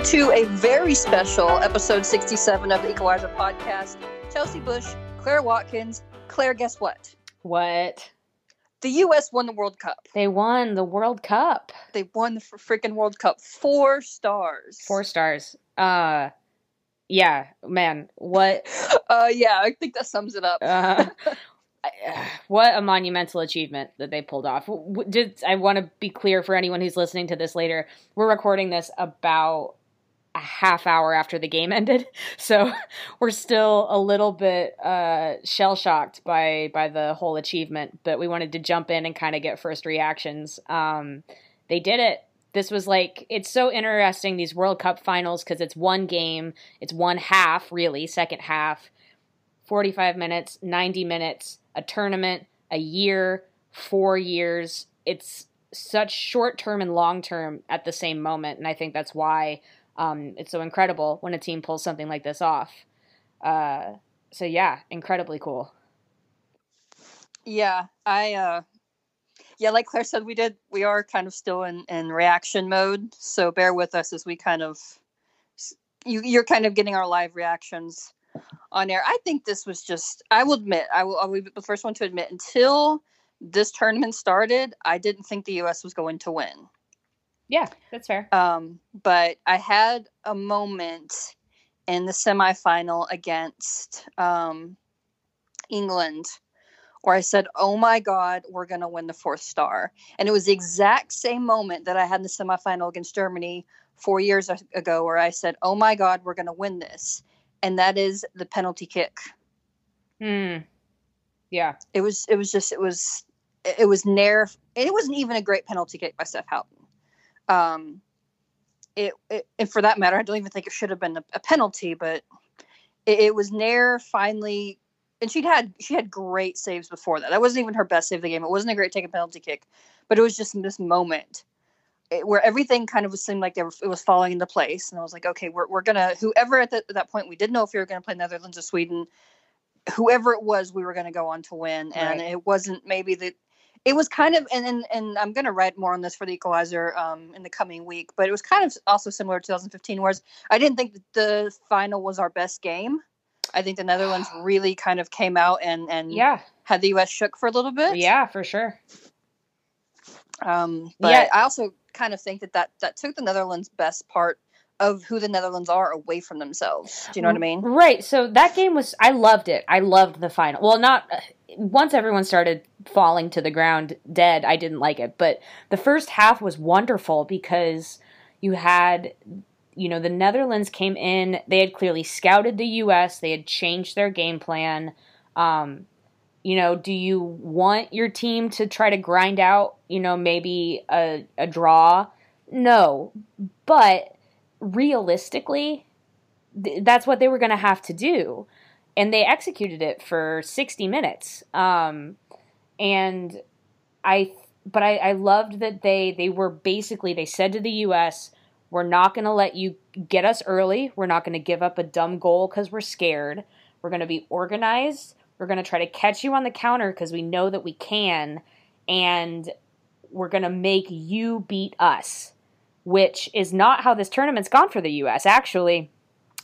Welcome to a very special episode 67 of the Equalizer podcast. Chelsey Bush, Claire Watkins. Claire, guess what? What? The U.S. won the World Cup. They won the World Cup. They won the freaking World Cup. Four stars. Four stars. Uh, yeah, man. What? Uh, yeah, I think that sums it up. Uh, what a monumental achievement that they pulled off. Did I want to be clear for anyone who's listening to this later? We're recording this about a half hour after the game ended, so we're still a little bit uh, shell shocked by by the whole achievement. But we wanted to jump in and kind of get first reactions. Um, they did it. This was like it's so interesting these World Cup finals because it's one game, it's one half really, second half, forty five minutes, ninety minutes a tournament, a year, four years. It's such short term and long term at the same moment. And I think that's why um, it's so incredible when a team pulls something like this off. Uh, so, yeah, incredibly cool. Yeah, I, uh, yeah, like Claire said, we did, we are kind of still in, in reaction mode. So bear with us as we kind of, you, you're kind of getting our live reactions on air. I think this was just, I will admit, I will, I will be the first one to admit, until this tournament started, I didn't think the U.S. was going to win. Yeah, that's fair. Um, but I had a moment in the semifinal against um, England where I said, Oh my God, we're going to win the fourth star. And it was the exact same moment that I had in the semifinal against Germany four years ago where I said, Oh my God, we're going to win this and that is the penalty kick. Hmm. Yeah. It was. It was just. It was. It was near. It wasn't even a great penalty kick by Steph Houghton. Um, it, it, and for that matter, I don't even think it should have been a, a penalty, but it, it was Naeher finally. And she'd had she had great saves before that. That wasn't even her best save of the game. It wasn't a great take a penalty kick, but it was just this moment where everything kind of seemed like they were, it was falling into place. And I was like, okay, we're, we're gonna whoever at, the, at that point we didn't know if we were gonna play Netherlands or Sweden. Whoever it was, we were gonna go on to win, and right. it wasn't maybe the. It was kind of, and and, and I'm gonna write more on this for the Equalizer um, in the coming week. But it was kind of also similar to 2015, whereas I didn't think the final was our best game. I think the Netherlands really kind of came out and and yeah had the U.S. shook for a little bit. Yeah, for sure. Um, but yeah. I also kind of think that, that that took the Netherlands' best part of who the Netherlands are away from themselves. Do you know what I mean? Right. So that game was I loved it. I loved the final. Well, not once everyone started falling to the ground dead, I didn't like it, but the first half was wonderful because you had you know, the Netherlands came in, they had clearly scouted the US, they had changed their game plan. Um, you know, do you want your team to try to grind out, you know, maybe a, a draw? No. But realistically, th- that's what they were going to have to do. And they executed it for 60 minutes. Um, and I, but I, I loved that they, they were basically, they said to the U.S., we're not going to let you get us early. We're not going to give up a dumb goal because we're scared. We're going to be organized we're going to try to catch you on the counter because we know that we can. And we're going to make you beat us, which is not how this tournament's gone for the U.S. Actually,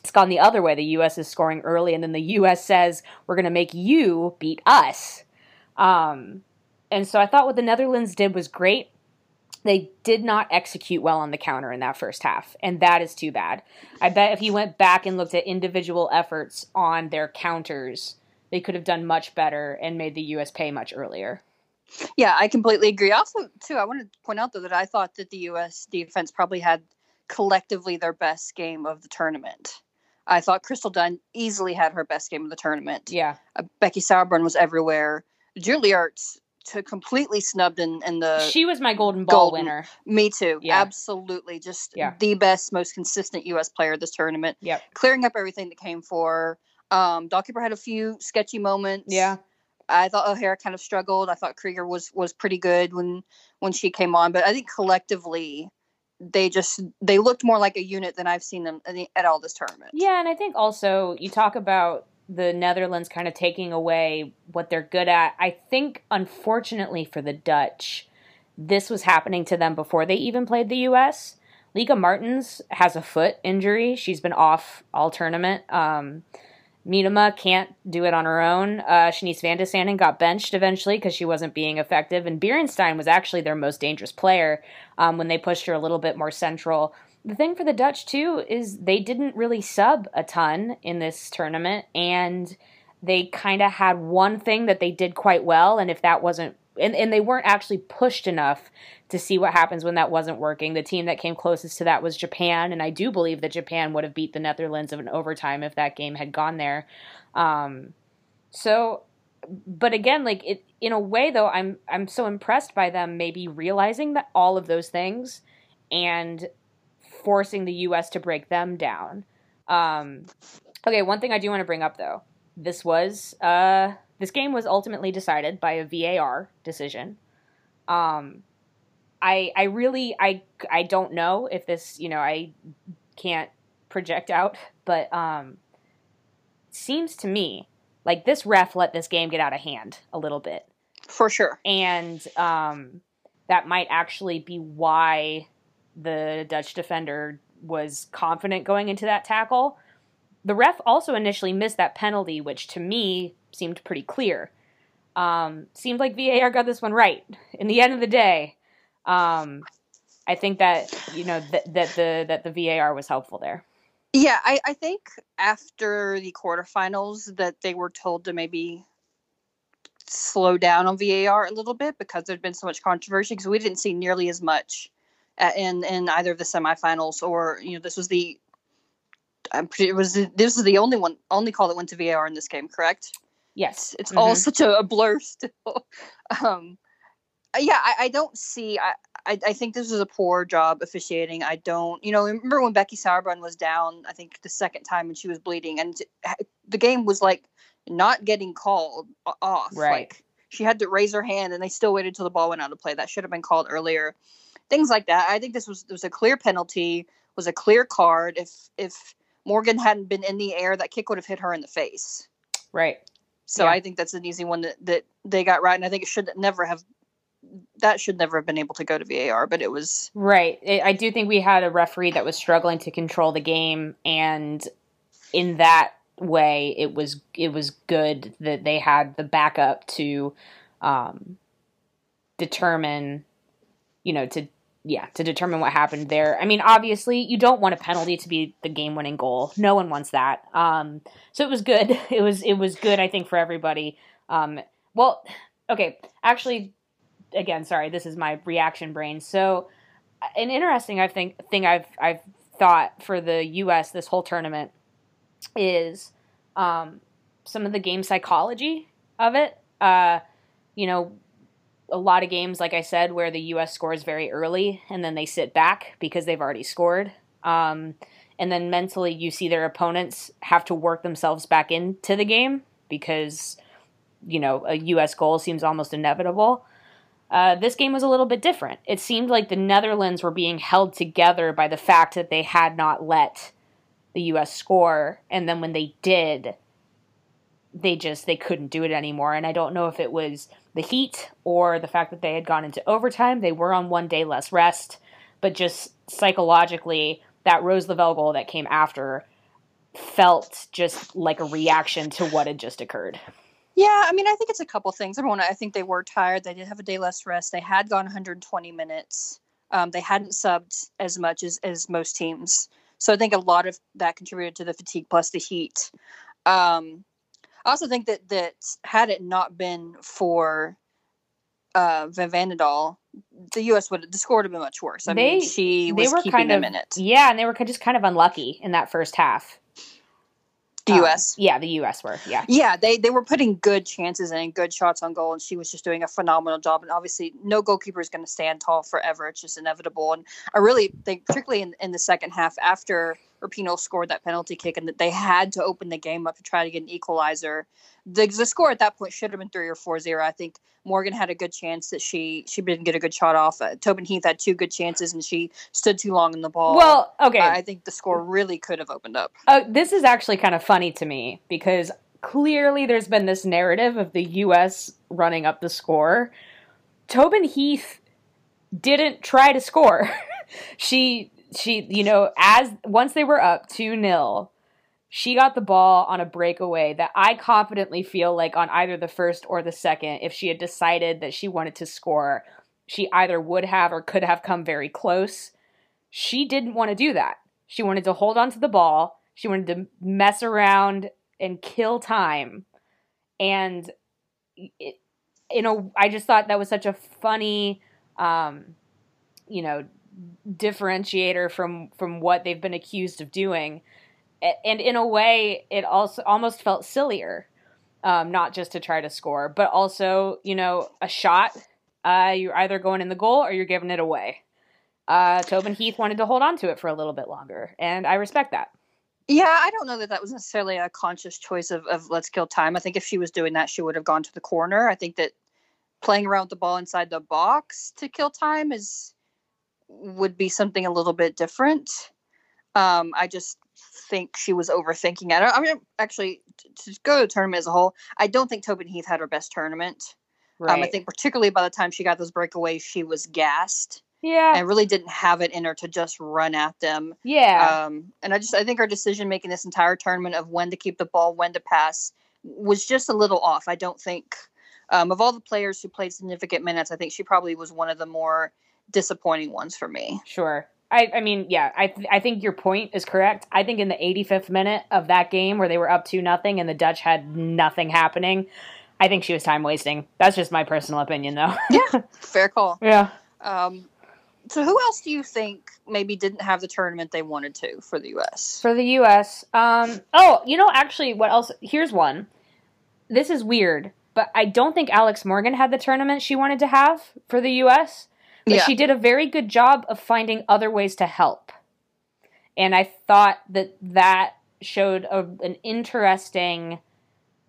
it's gone the other way. The U.S. is scoring early, and then the U.S. says, we're going to make you beat us. Um, and so I thought what the Netherlands did was great. They did not execute well on the counter in that first half, and that is too bad. I bet if you went back and looked at individual efforts on their counters, they could have done much better and made the U.S. pay much earlier. Yeah, I completely agree. Also, too, I wanted to point out though that I thought that the U.S. defense probably had collectively their best game of the tournament. I thought Crystal Dunn easily had her best game of the tournament. Yeah, uh, Becky Sauerbrunn was everywhere. Julie Ertz to completely snubbed in, in the. She was my golden ball golden. winner. Me too. Yeah. Absolutely, just Yeah. the best, most consistent U.S. player this tournament. Yeah, Clearing up everything that came for. Um, Dockkeeper had a few sketchy moments. Yeah. I thought O'Hara kind of struggled. I thought Krieger was was pretty good when when she came on, but I think collectively they just they looked more like a unit than I've seen them at- all this tournament. Yeah, and I think also you talk about the Netherlands kind of taking away what they're good at. I think, unfortunately for the Dutch, this was happening to them before they even played the U.S. Lieke Martens has a foot injury. She's been off all tournament. Um, Miedema can't do it on her own. Uh, Shanice Van de Sanden got benched eventually because she wasn't being effective. And Beerensteyn was actually their most dangerous player um, when they pushed her a little bit more central. The thing for the Dutch, too, is they didn't really sub a ton in this tournament. And they kind of had one thing that they did quite well. And if that wasn't, and, and they weren't actually pushed enough to see what happens when that wasn't working. The team that came closest to that was Japan, and I do believe that Japan would have beat the Netherlands of an overtime if that game had gone there. Um, so, but again, like it in a way though, I'm I'm so impressed by them maybe realizing that all of those things and forcing the U.S. to break them down. Um, okay, one thing I do want to bring up though, this was uh, this game was ultimately decided by a VAR decision. Um, I I really I I don't know if this you know I can't project out, but um, seems to me like this ref let this game get out of hand a little bit, For sure. and um, that might actually be why the Dutch defender was confident going into that tackle. The ref also initially missed that penalty, which to me seemed pretty clear. Um, seemed like VAR got this one right. In the end of the day, um, I think that you know that the that the VAR was helpful there. Yeah, I, I think after the quarterfinals that they were told to maybe slow down on VAR a little bit because there'd been so much controversy because we didn't see nearly as much in in either of the semifinals or you know this was the I'm pretty, it was this was the only one only call that went to VAR in this game, correct? Yes, It's all Mhm. such a, a blur still. um, uh, yeah, I, I don't see. I, I I think this was a poor job officiating. I don't. You know, remember when Becky Sauerbrunn was down? I think the second time and she was bleeding, and the game was like not getting called off. Right. Like she had to raise her hand, and they still waited till the ball went out of play. That should have been called earlier. Things like that. I think this was was a clear penalty. Was a clear card. If if Morgan hadn't been in the air, that kick would have hit her in the face. right. So Yeah. I think that's an easy one that, that they got right, and I think it should never have that should never have been able to go to VAR, but it was Right. I I do think we had a referee that was struggling to control the game, and in that way, it was it was good that they had the backup to um, determine, you know, to yeah, to determine what happened there. I mean, obviously, you don't want a penalty to be the game-winning goal. No one wants that. Um, so it was good. It was it was good. I think for everybody. Um, well, okay, actually, again, sorry, this is my reaction brain. So, an interesting, I think, thing I've I've thought for the U.S. this whole tournament is um, some of the game psychology of it. Uh, you know, a lot of games, like I said, where the U.S. scores very early and then they sit back because they've already scored. Um, and then mentally, you see their opponents have to work themselves back into the game because, you know, a U.S. goal seems almost inevitable. Uh, this game was a little bit different. It seemed like the Netherlands were being held together by the fact that they had not let the U.S. score, and then when they did, they just they couldn't do it anymore. And I don't know if it was the heat or the fact that they had gone into overtime. They were on one day less rest, but just psychologically, that Rose Lavelle goal that came after felt just like a reaction to what had just occurred. Yeah, I mean, I think it's a couple things. Everyone, I think they were tired. They did have a day less rest. They had gone 120 minutes. Um, they hadn't subbed as much as, as most teams. So I think a lot of that contributed to the fatigue plus the heat. Um, I also think that that had it not been for uh, Van the U.S. would the score would have been much worse. I They- mean, she they was were keeping kind them of in it. Yeah, and they were just kind of unlucky in that first half. The Um, U.S. Yeah, the U.S. were. Yeah. Yeah, they they were putting good chances and good shots on goal, and she was just doing a phenomenal job. And obviously, no goalkeeper is going to stand tall forever; it's just inevitable. And I really think, particularly in, in the second half, after Rapinoe scored that penalty kick, and that they had to open the game up to try to get an equalizer. The, the score at that point should have been three or four zero. I think Morgan had a good chance that she she didn't get a good shot off. Uh, Tobin Heath had two good chances, and she stood too long in the ball. Well, okay. I think the score really could have opened up. Uh, this is actually kind of funny to me because clearly there's been this narrative of the U.S. running up the score. Tobin Heath didn't try to score. she she you know as once they were up 2 nil, she got the ball on a breakaway that I confidently feel like on either the first or the second if she had decided that she wanted to score she either would have or could have come very close. She didn't want to do that. She wanted to hold on to the ball. She wanted to mess around and kill time. And it, you know, I just thought that was such a funny, um, you know, differentiator from from what they've been accused of doing. And in a way, it also almost felt sillier, um, not just to try to score, but also, you know, a shot. Uh, you're either going in the goal or you're giving it away. Uh, Tobin Heath wanted to hold on to it for a little bit longer, and I respect that. Yeah, I don't know that that was necessarily a conscious choice of, of let's kill time. I think if she was doing that, she would have gone to the corner. I think that playing around with the ball inside the box to kill time is would be something a little bit different. Um, I just think she was overthinking it. I mean, actually, t- to go to the tournament as a whole, I don't think Tobin Heath had her best tournament. Um, I think particularly by the time she got those breakaways, she was gassed yeah, and really didn't have it in her to just run at them. yeah. Um, and I just I think our decision making this entire tournament of when to keep the ball, when to pass, was just a little off. I don't think um, of all the players who played significant minutes, I think she probably was one of the more disappointing ones for me. Sure. I, I mean, yeah, I, th- I think your point is correct. I think in the 85th minute of that game where they were up 2 nothing and the Dutch had nothing happening, I think she was time wasting. That's just my personal opinion, though. Yeah, fair call. yeah. Um, so who else do you think maybe didn't have the tournament they wanted to for the U.S.? For the U.S. Um, oh, you know, actually, what else? Here's one. This is weird, but I don't think Alex Morgan had the tournament she wanted to have for the U.S. But Yeah. she did a very good job of finding other ways to help. And I thought that that showed a, an interesting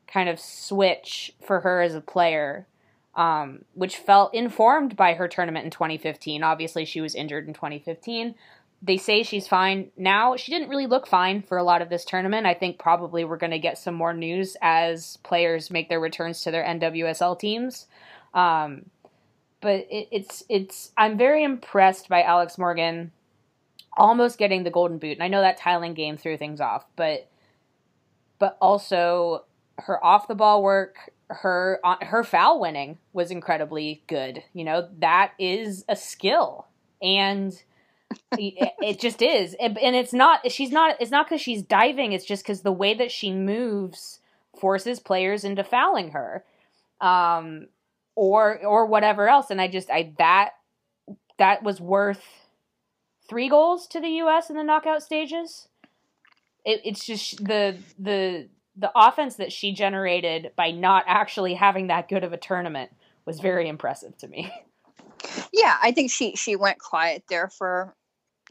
kind of switch for her as a player, um, which felt informed by her tournament in 2015. Obviously, she was injured in 2015 they say she's fine now. She didn't really look fine for a lot of this tournament. I think probably we're going to get some more news as players make their returns to their NWSL teams. Um, but it, it's it's I'm very impressed by Alex Morgan almost getting the golden boot. And I know that Thailand game threw things off, but but also her off the ball work, her uh, her foul winning was incredibly good. You know that is a skill, and it, it just is. And, it's not. She's not. It's not because she's diving. It's just because the way that she moves forces players into fouling her, um, or or whatever else. And I just I that that was worth three goals to the U.S. in the knockout stages. It, it's just the the the offense that she generated by not actually having that good of a tournament was very impressive to me. Yeah, I think she she went quiet there for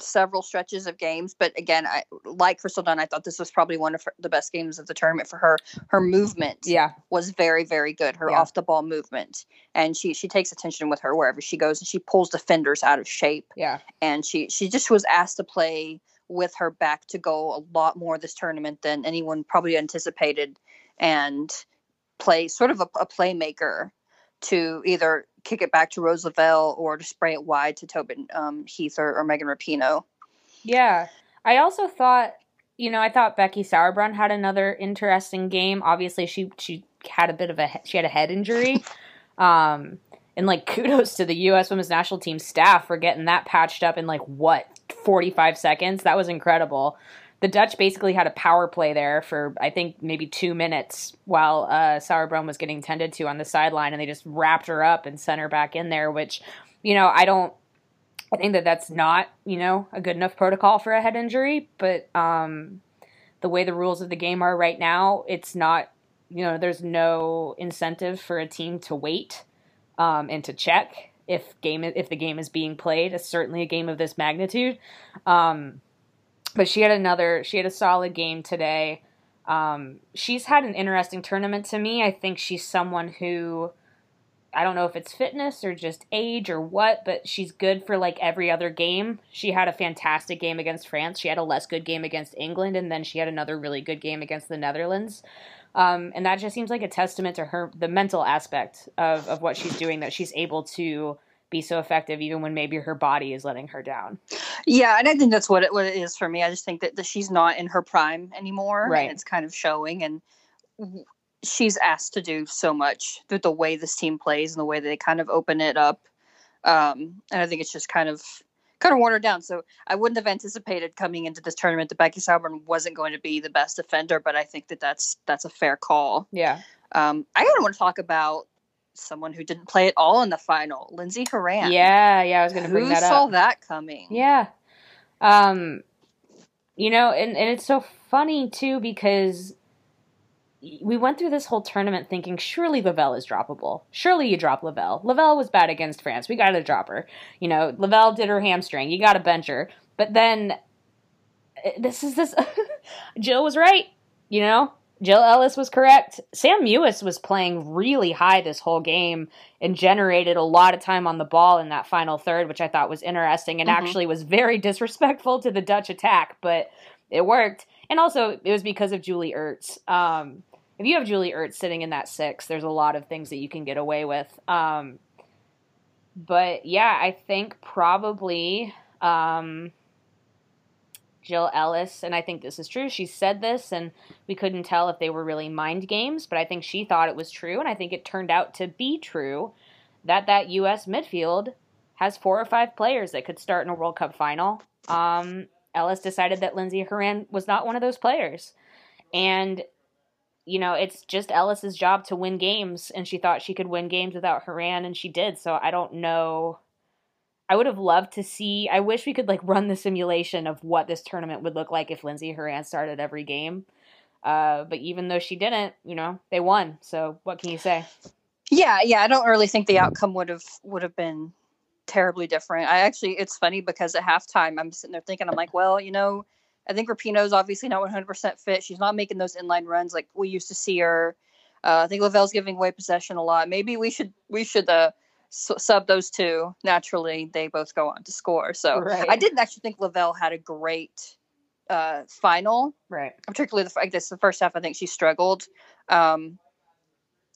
several stretches of games, but again, I like Crystal Dunn. I thought this was probably one of the best games of the tournament for her. Her movement Yeah, was very very good. Her Yeah. off the ball movement, and she she takes attention with her wherever she goes, and she pulls defenders out of shape. yeah, And she she just was asked to play with her back to goal a lot more this tournament than anyone probably anticipated, and play sort of a, a playmaker to either kick it back to Rose Lavelle or to spray it wide to Tobin um, Heath or, or Megan Rapinoe. Yeah. I also thought, you know, I thought Becky Sauerbrunn had another interesting game. Obviously, she she had a bit of a she had a head injury. um and like kudos to the US women's national team staff for getting that patched up in like what 45 seconds. That was incredible. The Dutch basically had a power play there for I think maybe 2 minutes while uh Sauerbrunn was getting tended to on the sideline and they just wrapped her up and sent her back in there which you know, I don't I think that that's not, you know, a good enough protocol for a head injury, but um, the way the rules of the game are right now, it's not, you know, there's no incentive for a team to wait um, and to check if game if the game is being played. It's certainly a game of this magnitude. Um, but she had another, she had a solid game today. Um, she's had an interesting tournament to me. I think she's someone who I don't know if it's fitness or just age or what, but she's good for like every other game. She had a fantastic game against France. She had a less good game against England, and then she had another really good game against the Netherlands. Um, and that just seems like a testament to her, the mental aspect of, of what she's doing, that she's able to be so effective even when maybe her body is letting her down. Yeah, and I think that's what it, what it is for me. I just think that, that she's not in her prime anymore. Right. And it's kind of showing. And she's asked to do so much through the way this team plays and the way they kind of open it up. Um, and I think it's just kind of kind of worn her down. So I wouldn't have anticipated coming into this tournament that Becky Sauerbrunn wasn't going to be the best defender, but I think that that's that's a fair call. Yeah. Um, I kind of want to talk about someone who didn't play at all in the final, Lindsey Horan. Yeah, yeah, I was going to bring that up. Who saw that coming? Yeah. Um you know, and and it's so funny too because we went through this whole tournament thinking surely Lavelle is droppable. Surely you drop Lavelle. Lavelle was bad against France. We got to drop her. You know, Lavelle did her hamstring. You got to bench her. But then eh, this is this Jill was right, you know? Jill Ellis was correct. Sam Mewis was playing really high this whole game and generated a lot of time on the ball in that final third, which I thought was interesting and Mhm. actually was very disrespectful to the Dutch attack, but it worked. And also, it was because of Julie Ertz. Um, if you have Julie Ertz sitting in that six, there's a lot of things that you can get away with. Um, but yeah, I think probably um, Jill Ellis, and I think this is true. She said this, and we couldn't tell if they were really mind games, but I think she thought it was true, and I think it turned out to be true that that U.S. midfield has four or five players that could start in a World Cup final. Um, Ellis decided that Lindsey Horan was not one of those players, and you know it's just Ellis's job to win games, and she thought she could win games without Horan, and she did. So I don't know. I would have loved to see. I wish we could like run the simulation of what this tournament would look like if Lindsey Horan started every game. Uh, but even though she didn't, you know, they won. So what can you say? Yeah, yeah. I don't really think the outcome would have would have been terribly different. I actually, it's funny because at halftime, I'm sitting there thinking, I'm like, well, you know, I think Rapinoe's obviously not 100% fit. She's not making those inline runs like we used to see her. Uh, I think Lavelle's giving away possession a lot. Maybe we should we should uh, su- sub those two. Naturally, they both go on to score. So Right. I didn't actually think Lavelle had a great uh, final Right. particularly the I guess the first half. I think she struggled. Um,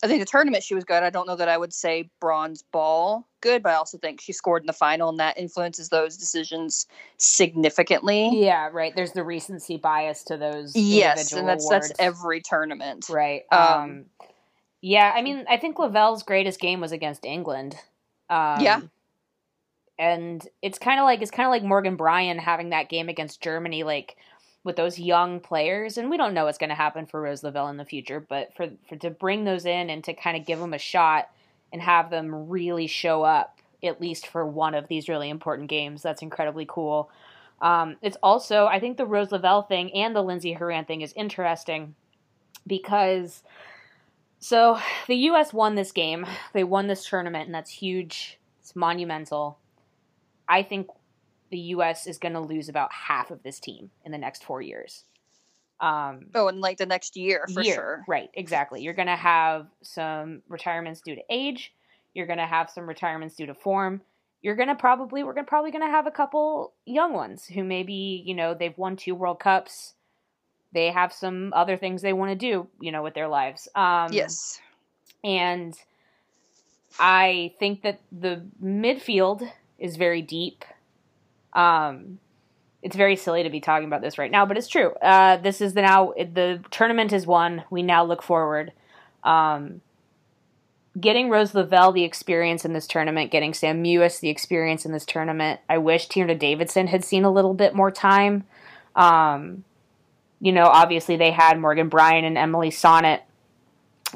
I think the tournament she was good. I don't know that I would say bronze ball good, but I also think she scored in the final, and that influences those decisions significantly. Yeah, right. There's the recency bias to those. yes, and that's awards. that's every tournament. Right. Um, Um, yeah, I mean, I think Lavelle's greatest game was against England. Um, Yeah. And it's kind of like it's kind of like Morgan Brian having that game against Germany, like with those young players. And we don't know what's going to happen for Rose Lavelle in the future, but for for to bring those in and to kind of give them a shot and have them really show up at least for one of these really important games, that's incredibly cool. Um, it's also, I think, the Rose Lavelle thing and the Lindsey Horan thing is interesting because so the US won this game. They won this tournament and that's huge. It's monumental. I think the US is going to lose about half of this team in the next 4 years. Um Oh, and like the next year for year. sure. Right, exactly. You're going to have some retirements due to age. You're going to have some retirements due to form. You're going to probably we're going to probably going to have a couple young ones who maybe, you know, they've won two World Cups. They have some other things they want to do, you know, with their lives. Um Yes. and I think that the midfield is very deep. Um, it's very silly to be talking about this right now, but it's true. Uh, this is the now the tournament is won. We now look forward. Um, getting Rose Lavelle the experience in this tournament, getting Sam Mewis the experience in this tournament. I wish Tierna Davidson had seen a little bit more time. Um, you know, obviously they had Morgan Brian and Emily Sonnett,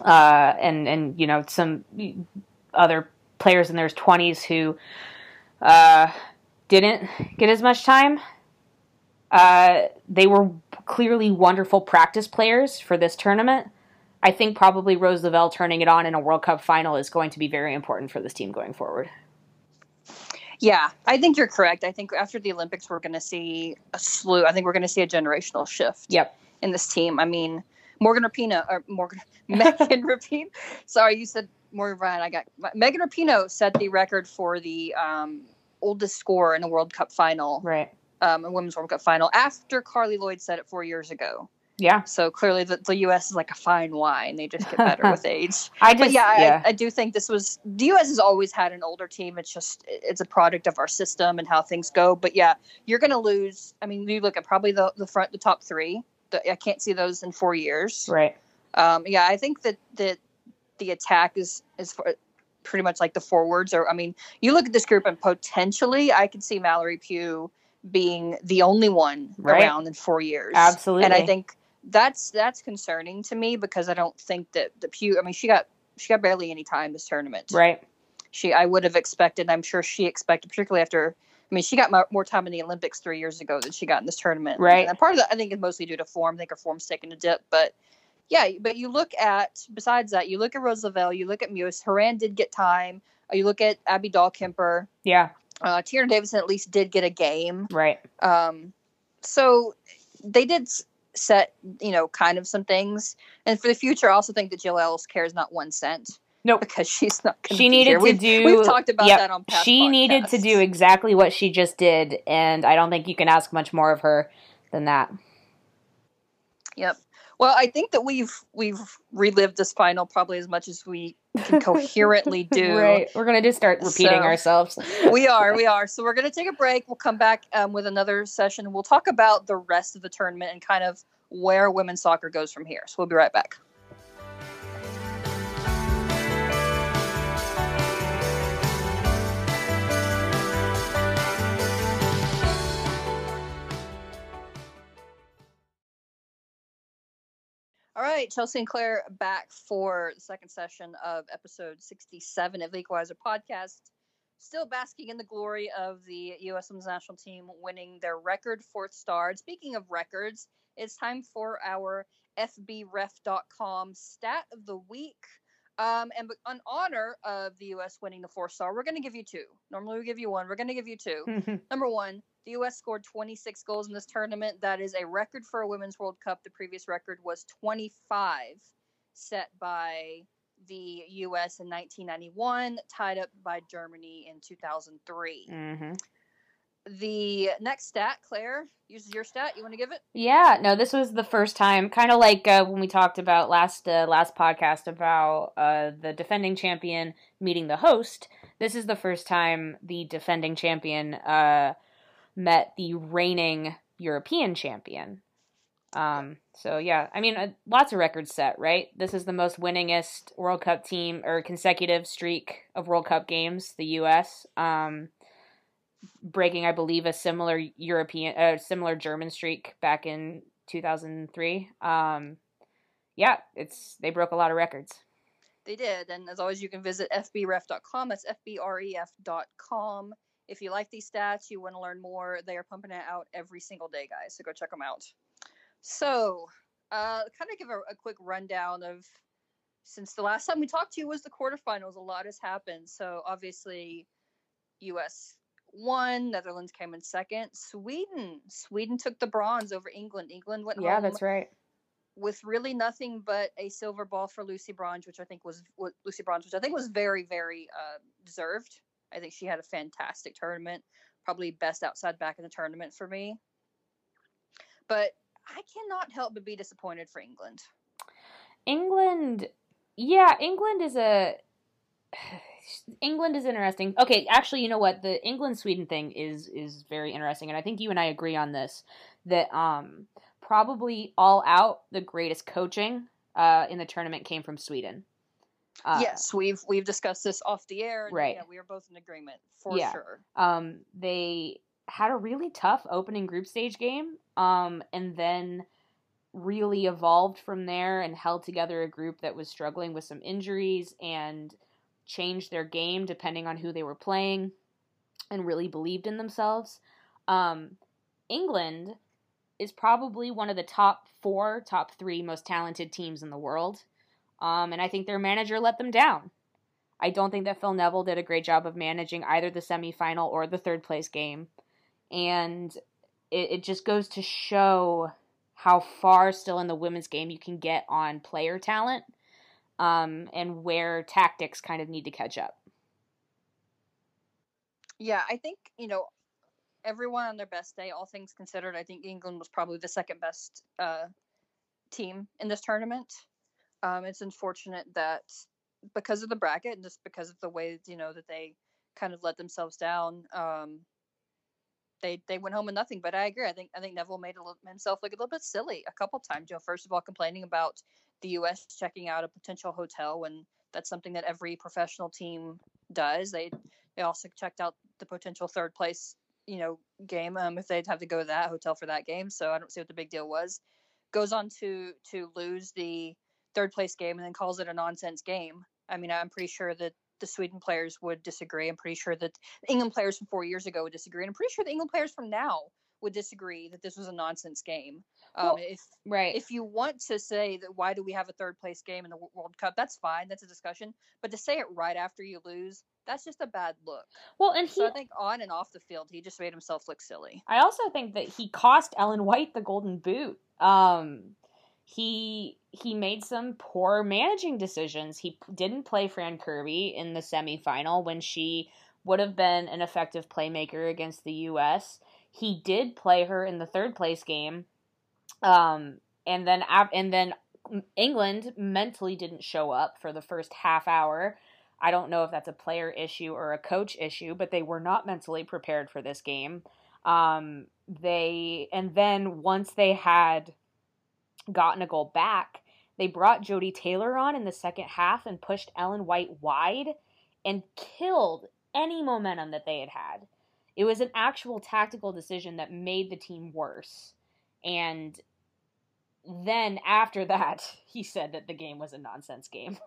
uh, and and you know some other players in their twenties who uh, didn't get as much time. Uh, they were clearly wonderful practice players for this tournament. I think probably Rose Lavelle turning it on in a World Cup final is going to be very important for this team going forward. Yeah, I think you're correct. I think after the Olympics, we're going to see a slew. I think we're going to see a generational shift. Yep. In this team, I mean, Morgan Rapinoe or Morgan Megan Rapinoe. Sorry, you said Morgan Ryan. I got Megan Rapinoe set the record for the um, oldest score in a World Cup final. Right. Um, a women's World Cup final after Carli Lloyd said it four years ago. Yeah. So clearly, the, the U.S. is like a fine wine; they just get better with age. I just, but yeah, yeah. I, I do think this was the U.S. has always had an older team. It's just it's a product of our system and how things go. But yeah, you're going to lose. I mean, you look at probably the the front, the top three. The, I can't see those in four years. Right. Um, yeah, I think that that the attack is is for, pretty much like the forwards. Or I mean, you look at this group and potentially I could see Mallory Pugh being the only one Right. around in four years. Absolutely. And I think that's that's concerning to me because I don't think that the Pugh. I mean, she got she got barely any time this tournament. Right. She I would have expected. I'm sure she expected, particularly after. I mean, she got mo- more time in the Olympics three years ago than she got in this tournament. Right. And part of that, I think, is mostly due to form. I think her form's taken a dip, but yeah. But you look at besides that, you look at Roosevelt, you look at Mewis. Horan did get time. You look at Abby Dahlkemper. Yeah. Uh, Tierna Davidson at least did get a game. Right. Um, so they did set, you know, kind of some things. And for the future, I also think that Jill Ellis cares not one cent Nope. because she's not. She needed to We've, do. We've talked about yep, that on past. She needed to do exactly what she just did, and I don't think you can ask much more of her than that. Yep. Well, I think that we've we've relived this final probably as much as we can coherently do. Right. We're gonna just start repeating So- ourselves. we are, we are. So we're going to take a break. We'll come back um, with another session. We'll talk about the rest of the tournament and kind of where women's soccer goes from here. So we'll be right back. Right, Chelsey and Claire back for the second session of episode 67 of the Equalizer podcast. Still basking in the glory of the U.S. Women's National Team winning their record fourth star. And speaking of records, it's time for our FBref.com stat of the week. Um, and in honor of the U.S. winning the fourth star, we're going to give you two. Normally we give you one. We're going to give you two. Number one, the U.S. scored 26 goals in this tournament. That is a record for a Women's World Cup. The previous record was 25, set by the U.S. in 1991, tied up by Germany in 2003. hmm The next stat, Claire, uses your stat. You want to give it? Yeah, no, this was the first time, kind of like uh, when we talked about last uh, last podcast about uh, the defending champion meeting the host. This is the first time the defending champion uh, met the reigning European champion. Um, so yeah, I mean, uh, lots of records set, right? This is the most winningest World Cup team or consecutive streak of World Cup games. The U.S. Um, breaking, I believe, a similar European, a similar German streak back in 2003. Um, yeah, it's they broke a lot of records. They did. And as always, you can visit fbref.com. That's fbref.com. If you like these stats, you want to learn more, they are pumping it out every single day, guys. So go check them out. So, uh, kind of give a, a quick rundown of since the last time we talked to you was the quarterfinals. A lot has happened. So, obviously, US won, Netherlands came in second. Sweden, Sweden took the bronze over England. England went Yeah, home that's right. with really nothing but a silver ball for Lucy Bronze, which I think was Lucy Bronze, which I think was very, very uh, deserved. I think she had a fantastic tournament, probably best outside back in the tournament for me. But I cannot help but be disappointed for England. England, yeah, England is a. England is interesting. Okay, actually, you know what? The England Sweden thing is is very interesting, and I think you and I agree on this. That um probably all out the greatest coaching uh in the tournament came from Sweden. Uh, yes, we've we've discussed this off the air. And, Right. Yeah, we are both in agreement for Yeah. sure. um, they had a really tough opening group stage game, um, and then really evolved from there and held together a group that was struggling with some injuries and changed their game depending on who they were playing and really believed in themselves. Um, England is probably one of the top four, top three most talented teams in the world. Um, and I think their manager let them down. I don't think that Phil Neville did a great job of managing either the semifinal or the third place game. And it, it just goes to show how far still in the women's game you can get on player talent um, and where tactics kind of need to catch up. Yeah, I think you know everyone on their best day, all things considered. I think England was probably the second best uh, team in this tournament. Um, it's unfortunate that because of the bracket and just because of the way you know that they kind of let themselves down, um, they they went home with nothing. But I agree. I think I think Neville made little, himself look a little bit silly a couple times. You know, first of all, complaining about the U.S. checking out a potential hotel when that's something that every professional team does. They they also checked out the potential third place, you know, game um, if they'd have to go to that hotel for that game. So I don't see what the big deal was. Goes on to to lose the third place game and then calls it a nonsense game. I mean, I'm pretty sure that the Sweden players would disagree. I'm pretty sure that the England players from four years ago would disagree, and I'm pretty sure the England players from now would disagree that this was a nonsense game. Um, Well, if Right. if you want to say that why do we have a third place game in the World Cup, that's fine. That's a discussion. But to say it right after you lose, that's just a bad look. well, and he So I think on and off the field, he just made himself look silly. I also think that he cost Ellen White the golden boot. Um, he he made some poor managing decisions. He didn't play Fran Kirby in the semifinal when she would have been an effective playmaker against the U.S. He did play her in the third place game, um, and then and then England mentally didn't show up for the first half hour. I don't know if that's a player issue or a coach issue, but they were not mentally prepared for this game. Um, they and then once they had gotten a goal back, they brought Jodie Taylor on in the second half and pushed Ellen White wide and killed any momentum that they had had. It was an actual tactical decision that made the team worse. And then after that, he said that the game was a nonsense game.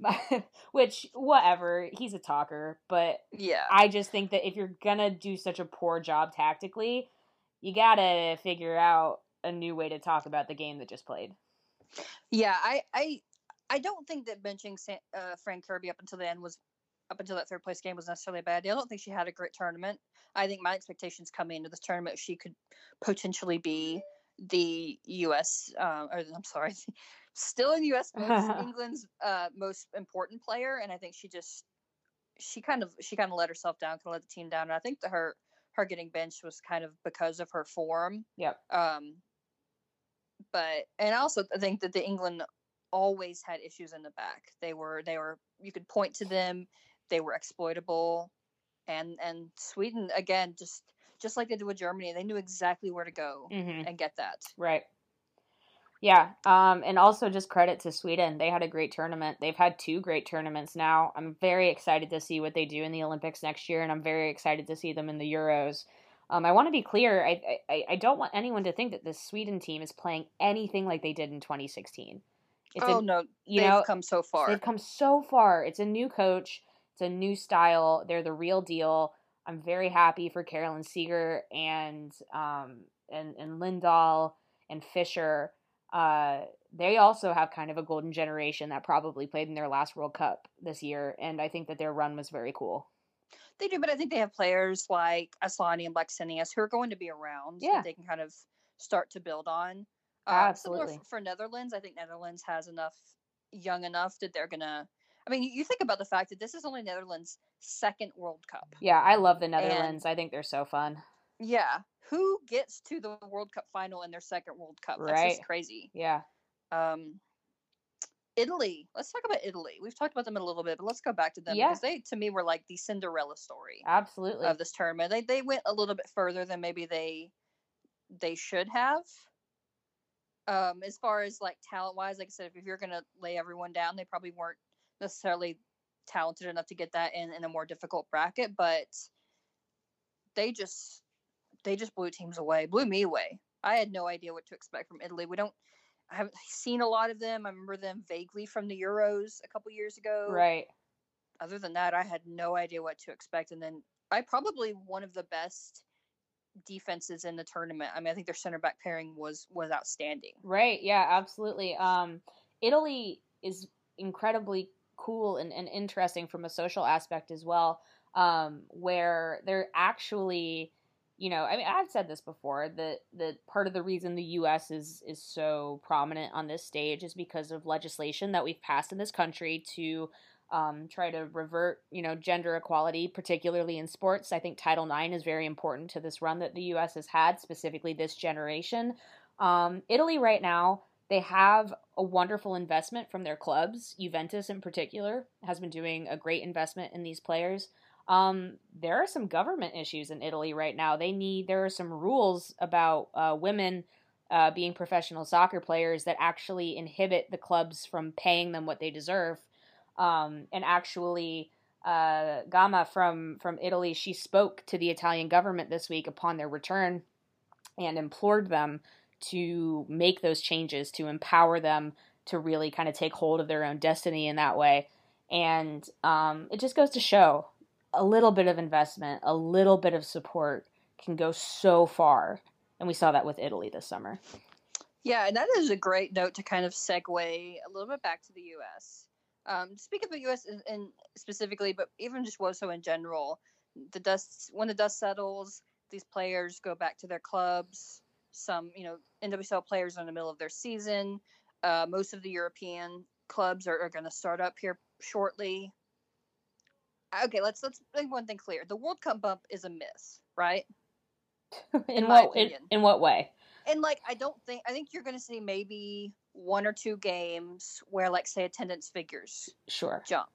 Which, whatever, he's a talker. But Yeah. I just think that if you're going to do such a poor job tactically, you got to figure out a new way to talk about the game that just played. Yeah, I, I, I don't think that benching Sa- uh, Fran Kirby up until the end was, up until that third place game was necessarily a bad idea. I don't think she had a great tournament. I think my expectations coming into this tournament, she could potentially be the U.S. Um, or I'm sorry, still in U.S. most, England's uh, most important player, and I think she just she kind of she kind of let herself down, kind of let the team down. And I think that her her getting benched was kind of because of her form. Yep. Um, but and also I also think that the England always had issues in the back. They were they were you could point to them. They were exploitable, and and Sweden again just just like they did with Germany, they knew exactly where to go Mm-hmm. and get that. Right. Yeah. Um, and also just credit to Sweden. They had a great tournament. They've had two great tournaments now. I'm very excited to see what they do in the Olympics next year, and I'm very excited to see them in the Euros. Um, I want to be clear. I, I I don't want anyone to think that the Sweden team is playing anything like they did in 2016. It's oh a, no, you they've know, come so far. They've come so far. It's a new coach. It's a new style. They're the real deal. I'm very happy for Caroline Seger and um and and Lindahl and Fischer. Uh, they also have kind of a golden generation that probably played in their last World Cup this year, and I think that their run was very cool. They do, but I think they have players like Asllani and Blackstenius who are going to be around. Yeah. that they can kind of start to build on. Similar Absolutely. f- for Netherlands, I think Netherlands has enough, young enough that they're gonna. I mean, you- think about the fact that this is only Netherlands' second World Cup. Yeah, I love the Netherlands. I think they're so fun. Yeah, who gets to the World Cup final in their second World Cup? That's Right. just crazy. Yeah. Um, Italy. Let's talk about Italy. We've talked about them a little bit, but let's go back to them Yeah. because they, to me, were like the Cinderella story Absolutely. of this tournament. They they went a little bit further than maybe they they should have. Um, as far as like talent wise, like I said, if you're gonna lay everyone down, they probably weren't necessarily talented enough to get that in in a more difficult bracket, but they just they just blew teams away, blew me away. I had no idea what to expect from Italy. We don't I haven't seen a lot of them. I remember them vaguely from the Euros a couple years ago right. other than that, I had no idea what to expect. And then I probably one of the best defenses in the tournament. I mean, I think their center back pairing was was outstanding. Right. Yeah, absolutely. Um, Italy is incredibly cool and, and interesting from a social aspect as well, um, where they're actually, you know, I mean, I've said this before that that part of the reason the U.S. is is so prominent on this stage is because of legislation that we've passed in this country to um, try to revert, you know, gender equality, particularly in sports. I think Title IX is very important to this run that the U.S. has had, specifically this generation. Um, Italy right now, they have a wonderful investment from their clubs. Juventus, in particular, has been doing a great investment in these players. Um, there are some government issues in Italy right now. They need there are some rules about uh, women uh, being professional soccer players that actually inhibit the clubs from paying them what they deserve. Um, and actually, uh, Gama from from Italy, she spoke to the Italian government this week upon their return, and implored them to make those changes to empower them to really kind of take hold of their own destiny in that way. And um, it just goes to show a little bit of investment, a little bit of support can go so far. And we saw that with Italy this summer. Yeah, and that is a great note to kind of segue a little bit back to the U.S. Um, speak of the U.S. and, and specifically, but even just WOSO in general, the dust when the dust settles, these players go back to their clubs. Some, you know, NWSL players are in the middle of their season. Uh, most of the European clubs are, are going to start up here shortly. Okay, let's let's make one thing clear: the World Cup bump is a miss, right? in, In what in, in what way? and like I don't think I think you're going to see maybe one or two games where like say attendance figures Sure. jump.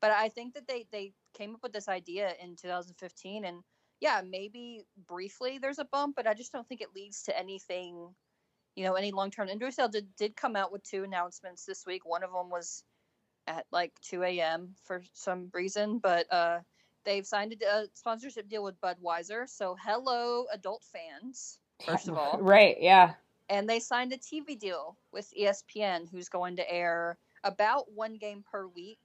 But I think that they they came up with this idea in 2015 and yeah, maybe briefly there's a bump, but I just don't think it leads to anything you know, any long term. NWSL did did come out with two announcements this week. One of them was at like 2 a.m. for some reason, but uh they've signed a, a sponsorship deal with Budweiser. So hello adult fans. First of all, Right, yeah. and they signed a TV deal with ESPN, who's going to air about one game per week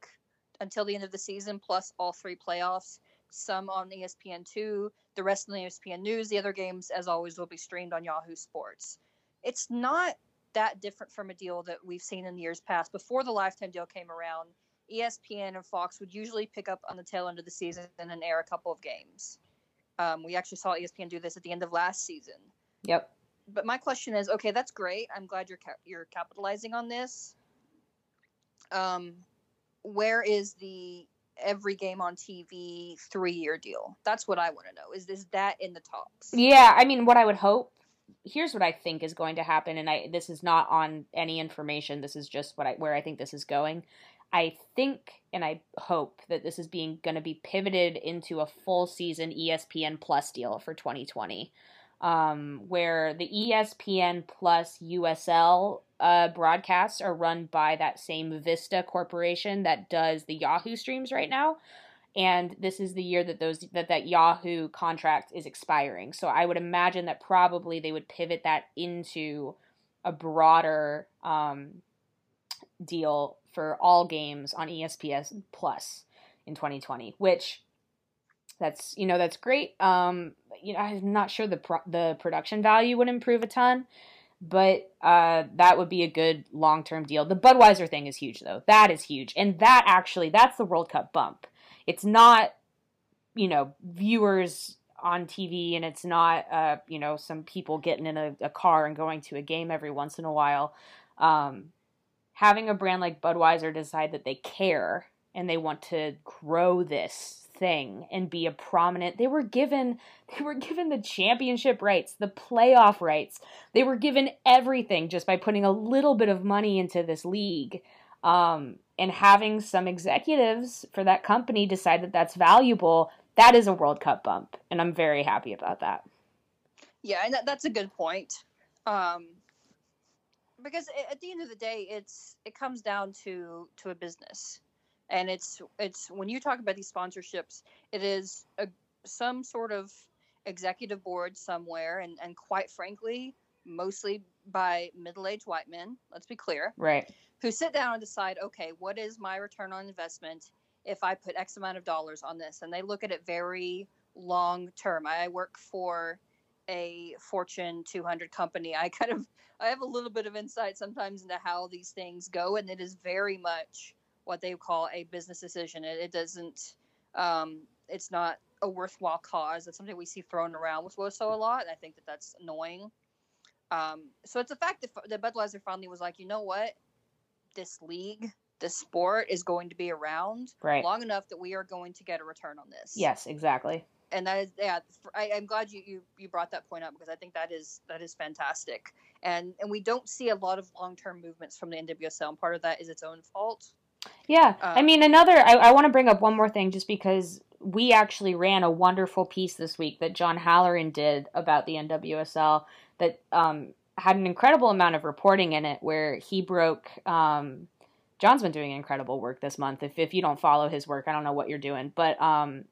until the end of the season, plus all three playoffs. Some on E ESPN two, the rest on ESPN News. The other games, as always, will be streamed on Yahoo Sports. It's not that different from a deal that we've seen in years past. Before the lifetime deal came around, ESPN and Fox would usually pick up on the tail end of the season and then air a couple of games. Um, we actually saw ESPN do this at the end of last season Yep. but my question is okay that's great i'm glad you're ca- you're capitalizing on this um where is the every game on tv three year deal that's what i want to know is is that in the talks Yeah, I mean, what I would hope. Here's what I think is going to happen, and I this is not on any information. This is just what I where I think this is going. I think and I hope that this is being going to be pivoted into a full season ESPN Plus deal for 2020, um, where the ESPN Plus USL uh, broadcasts are run by that same Vista Corporation that does the Yahoo streams right now and this is the year that those that that Yahoo contract is expiring. So I would imagine that probably they would pivot that into a broader um, deal for all games on ESPN Plus in 2020, which that's you know that's great. Um, you know I'm not sure the pro- the production value would improve a ton. But uh, that would be a good long term deal. The Budweiser thing is huge, though. That is huge, and that actually that's the World Cup bump it's not you know viewers on tv and it's not uh, you know some people getting in a, a car and going to a game every once in a while. Um, having a brand like budweiser decide that they care and they want to grow this thing and be a prominent they were given they were given the championship rights the playoff rights. They were given everything just by putting a little bit of money into this league. Um, and having some executives for that company decide that that's valuable, that is a World Cup bump. And I'm very happy about that. Yeah, and that, that's a good point. Um, because at the end of the day, it's it comes down to to a business, and it's it's when you talk about these sponsorships, it is a some sort of executive board somewhere, and and quite frankly, mostly by middle-aged white men. Let's be clear, right? Who sit down and decide, okay, what is my return on investment if I put X amount of dollars on this, and they look at it very long term. I work for a Fortune 200 company, I kind of I have a little bit of insight sometimes into how these things go, and it is very much what they call a business decision. It, it doesn't, um, it's not a worthwhile cause. It's something we see thrown around with WOSO a lot, and I think that that's annoying. Um, so it's a fact that, that Budweiser finally was like, you know what, this league, this sport is going to be around right. long enough that we are going to get a return on this. Yes, exactly and that is yeah I, am glad you, you you brought that point up because i think that is that is fantastic and and we don't see a lot of long-term movements from the nwsl and part of that is its own fault yeah um, i mean another i, I want to bring up one more thing just because we actually ran a wonderful piece this week that john halloran did about the nwsl that um, had an incredible amount of reporting in it where he broke um, john's been doing incredible work this month if, if you don't follow his work i don't know what you're doing but um,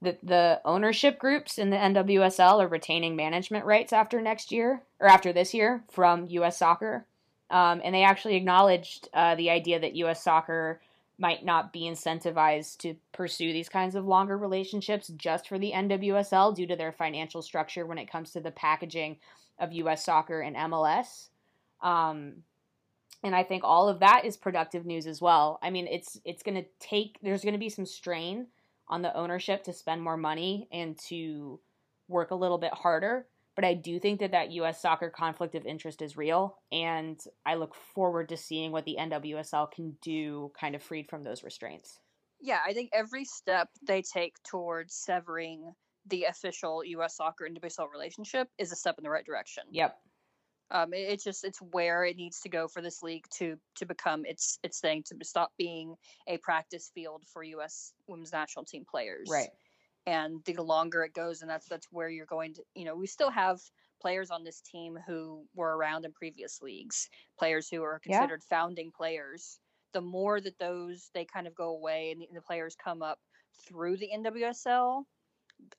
the the ownership groups in the NWSL are retaining management rights after next year or after this year from U.S. Soccer, um, and they actually acknowledged uh, the idea that U.S. Soccer might not be incentivized to pursue these kinds of longer relationships just for the NWSL due to their financial structure when it comes to the packaging of U.S. Soccer and MLS. Um, and I think all of that is productive news as well. I mean, it's it's going to take there's going to be some strain on the ownership to spend more money and to work a little bit harder. But I do think that that U.S. soccer conflict of interest is real, and I look forward to seeing what the NWSL can do, kind of freed from those restraints. Yeah, I think every step they take towards severing the official U.S. soccer and relationship is a step in the right direction. Yep. Um, it, it's just it's where it needs to go for this league to to become its its thing to stop being a practice field for U.S. women's national team players. Right. And the longer it goes, and that's that's where you're going to you know we still have players on this team who were around in previous leagues, players who are considered yeah. founding players. The more that those they kind of go away and the, the players come up through the NWSL,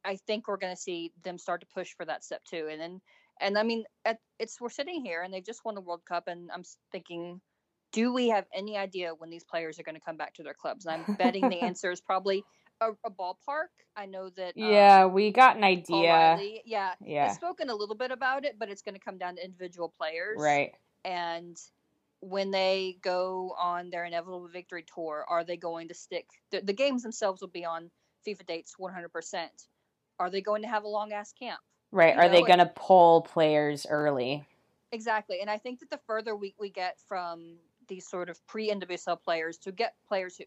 I think we're going to see them start to push for that step too. And then and I mean, at, it's we're sitting here and they've just won the World Cup, and I'm thinking, do we have any idea when these players are going to come back to their clubs? And I'm betting the answer is probably a, a ballpark. I know that. Um, yeah, we got an idea. yeah, yeah. I've spoken a little bit about it, but it's going to come down to individual players, right? And when they go on their inevitable victory tour, are they going to stick? The, the games themselves will be on FIFA dates 100%. Are they going to have a long ass camp? Right. You Are know, they going to pull players early? Exactly. And I think that the further we, we get from these sort of pre NWSL players to get players who,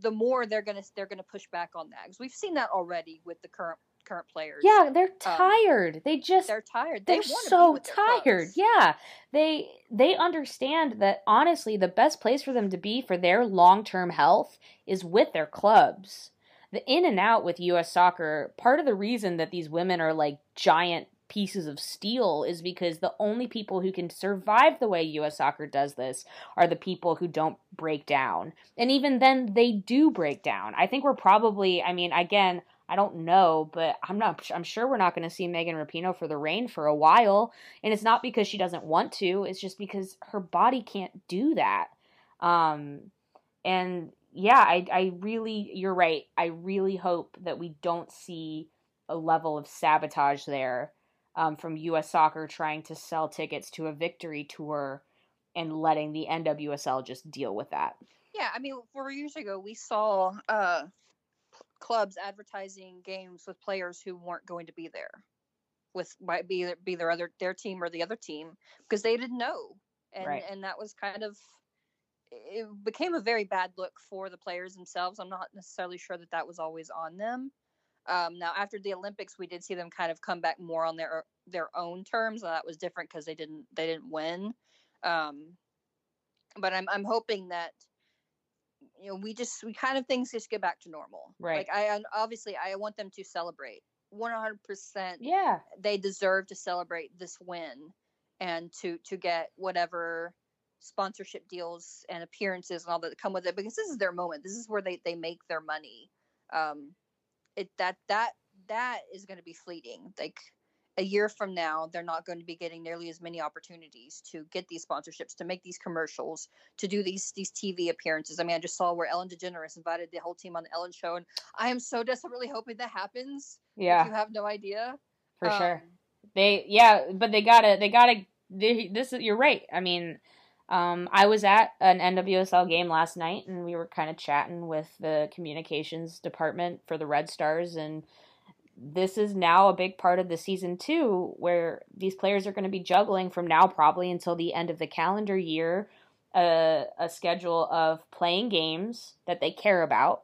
the more they're going to they're going to push back on that because we've seen that already with the current current players. Yeah, they're um, tired. Um, they just they're tired. They are so tired. Yeah. They they understand that honestly the best place for them to be for their long-term health is with their clubs the in and out with US soccer, part of the reason that these women are like giant pieces of steel is because the only people who can survive the way US soccer does this are the people who don't break down. And even then they do break down. I think we're probably I mean again, I don't know, but I'm not I'm sure we're not going to see Megan Rapinoe for the Reign for a while, and it's not because she doesn't want to, it's just because her body can't do that. Um and yeah, I, I really, you're right. I really hope that we don't see a level of sabotage there um, from U.S. Soccer trying to sell tickets to a victory tour and letting the NWSL just deal with that. Yeah, I mean, four years ago, we saw uh, clubs advertising games with players who weren't going to be there, with might be be their other their team or the other team because they didn't know, and right. and that was kind of it became a very bad look for the players themselves. I'm not necessarily sure that that was always on them. Um, now, after the Olympics, we did see them kind of come back more on their their own terms. And that was different because they didn't they didn't win. Um, but I'm I'm hoping that you know we just we kind of things just get back to normal. Right. Like I obviously I want them to celebrate 100%. Yeah. They deserve to celebrate this win and to to get whatever sponsorship deals and appearances and all that come with it because this is their moment. This is where they they make their money. Um it that that that is going to be fleeting. Like a year from now, they're not going to be getting nearly as many opportunities to get these sponsorships, to make these commercials, to do these these TV appearances. I mean, I just saw where Ellen DeGeneres invited the whole team on the Ellen Show, and I am so desperately hoping that happens. Yeah. you have no idea For sure. Um, They yeah, but they gotta they gotta they, this is you're right. I mean, um, I was at an NWSL game last night, and we were kind of chatting with the communications department for the Red Stars, and this is now a big part of the season too, where these players are going to be juggling from now probably until the end of the calendar year, a a schedule of playing games that they care about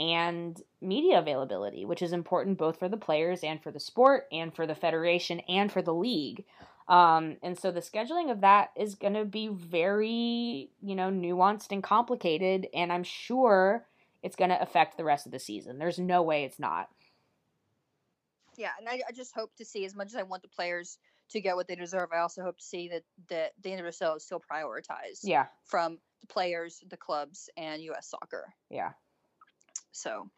and media availability, which is important both for the players and for the sport and for the federation and for the league. Um, and so the scheduling of that is going to be very, you know, nuanced and complicated. And I'm sure it's going to affect the rest of the season. There's no way it's not. yeah, and I, I just hope to see as much as I want the players to get what they deserve. I also hope to see that that the NWSL is still prioritized Yeah. from the players, the clubs, and U.S. Soccer. Yeah. So,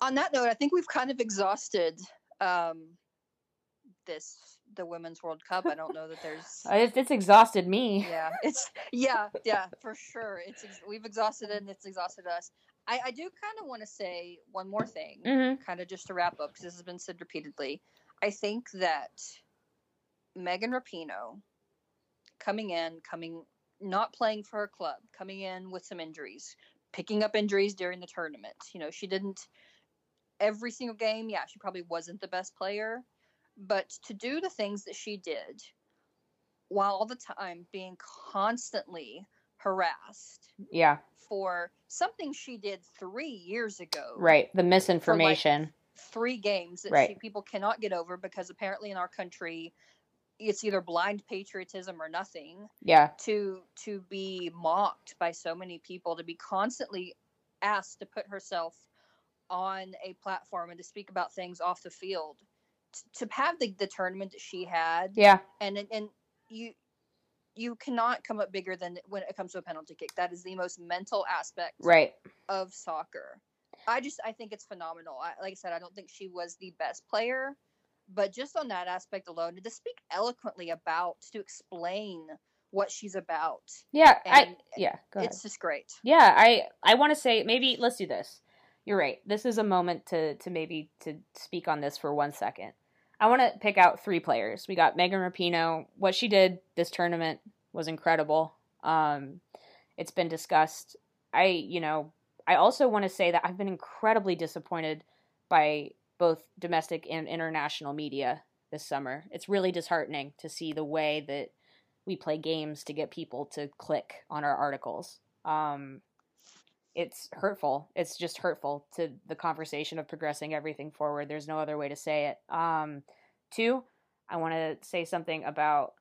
on that note, I think we've kind of exhausted um, this the Women's World Cup. I don't know that there's. Uh, It's, it's exhausted me. yeah, it's yeah, yeah, for sure. It's ex- we've exhausted it, and it's exhausted us. I, I do kind of want to say one more thing, Mm-hmm. kind of just to wrap up, because this has been said repeatedly. I think that Megan Rapinoe coming in, coming not playing for her club, coming in with some injuries, picking up injuries during the tournament. You know, she didn't every single game. Yeah, she probably wasn't the best player, but to do the things that she did while all the time being constantly harassed Yeah. for something she did three years ago Right. The misinformation. three games that she, people cannot get over because apparently in our country it's either blind patriotism or nothing yeah. to to be mocked by so many people to be constantly asked to put herself on a platform and to speak about things off the field to have the, the tournament that she had Yeah. and and- you you cannot come up bigger than when it comes to a penalty kick that is the most mental aspect Right. of soccer. I just I think it's phenomenal. I, like I said, I don't think she was the best player, but just on that aspect alone, to speak eloquently about, to explain what she's about, Yeah. I. Yeah. Go ahead. it's just great. Yeah, I I want to say maybe let's do this. You're right. This is a moment to to maybe to speak on this for one second. I want to pick out three players. We got Megan Rapinoe. What she did this tournament was incredible. Um, it's been discussed. I you know I also want to say that I've been incredibly disappointed by both domestic and international media this summer. It's really disheartening to see the way that we play games to get people to click on our articles. Um, it's hurtful. It's just hurtful to the conversation of progressing everything forward. There's no other way to say it. Um, two, I want to say something about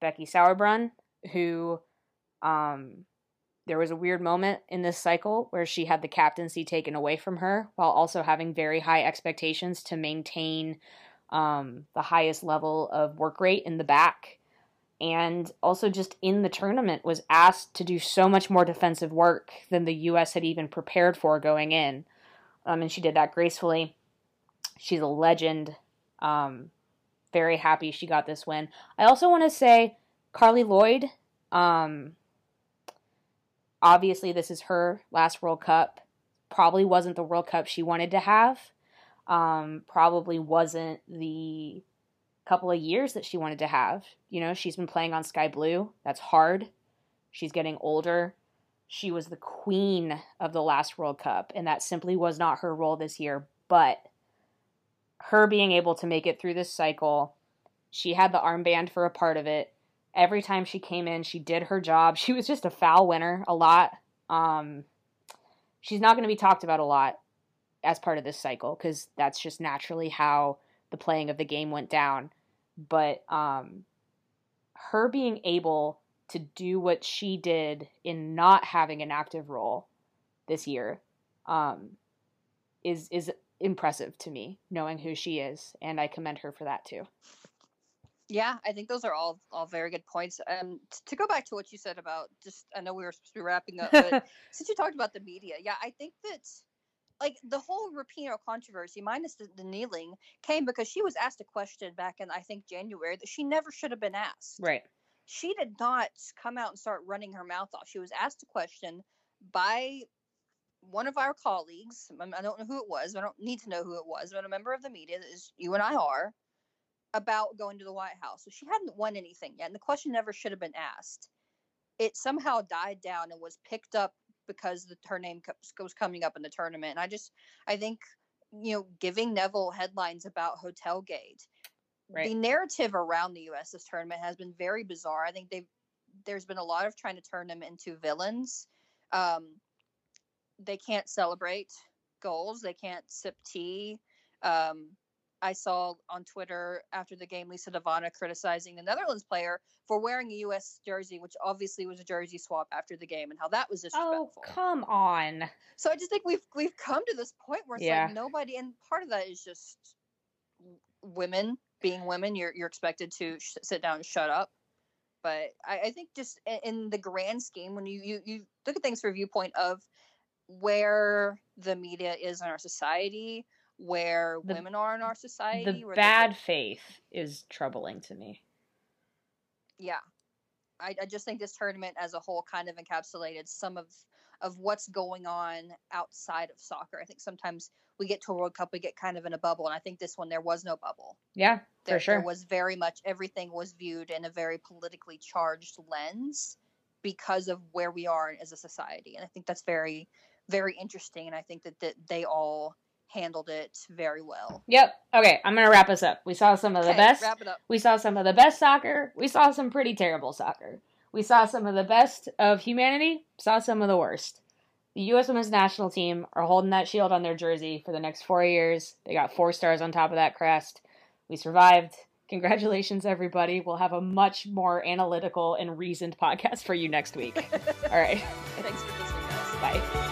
Becky Sauerbrunn, who um, there was a weird moment in this cycle where she had the captaincy taken away from her while also having very high expectations to maintain um, the highest level of work rate in the back and also just in the tournament was asked to do so much more defensive work than the US had even prepared for going in. Um, and she did that gracefully. She's a legend. Um, very happy she got this win. I also want to say Carli Lloyd. Um, obviously, this is her last World Cup. Probably wasn't the World Cup she wanted to have. Um, probably wasn't the couple of years that she wanted to have. You know, she's been playing on Sky Blue. That's hard. She's getting older. She was the queen of the last World Cup, and that simply was not her role this year. But her being able to make it through this cycle, she had the armband for a part of it. Every time she came in, she did her job. She was just a foul winner a lot. Um, she's not going to be talked about a lot as part of this cycle because that's just naturally how the playing of the game went down. But um, her being able to do what she did in not having an active role this year um, is is impressive to me, knowing who she is, and I commend her for that too. Yeah, I think those are all all very good points. Um, t- to go back to what you said about just, I know we were supposed to be wrapping up, but since you talked about the media, yeah, I think that like the whole Rapinoe controversy, minus the, the kneeling, came because she was asked a question back in I think January that she never should have been asked. Right. She did not come out and start running her mouth off. She was asked a question by one of our colleagues. I don't know who it was. I don't need to know who it was, but a member of the media that is you and I are about going to the White House. So she hadn't won anything yet, and the question never should have been asked. It somehow died down and was picked up because the, her name was coming up in the tournament. And I just, I think, you know, giving Neville headlines about Hotelgate, right. the narrative around the U.S. this tournament has been very bizarre. I think they've there's been a lot of trying to turn them into villains. Um, they can't celebrate goals. They can't sip tea. Um, I saw on Twitter after the game Lisa De Vanna criticizing the Netherlands player for wearing a U.S. jersey, which obviously was a jersey swap after the game, and how that was oh, disrespectful. Oh, come on! So I just think we've we've come to this point where it's yeah. like nobody, and part of that is just women being women. You're you're expected to sh- sit down and shut up. But I, I think just in, in the grand scheme, when you, you you look at things from a viewpoint of where the media is in our society, where the, women are in our society. The bad faith is troubling to me. Yeah. I, I just think this tournament as a whole kind of encapsulated some of of what's going on outside of soccer. I think sometimes we get to a World Cup, we get kind of in a bubble, and I think this one there was no bubble. Yeah, there, for sure. There was very much everything was viewed in a very politically charged lens because of where we are as a society, and I think that's very, very interesting. And I think that, that they all handled it very well. Yep. Okay, I'm gonna wrap us up. We saw some of the okay, best. Wrap it up. We saw some of the best soccer. We saw some pretty terrible soccer. We saw some of the best of humanity. Saw some of the worst. The U.S. Women's National Team are holding that shield on their jersey for the next four years. They got four stars on top of that crest. We survived. Congratulations, everybody. We'll have a much more analytical and reasoned podcast for you next week. All right. Thanks for listening, guys. Bye.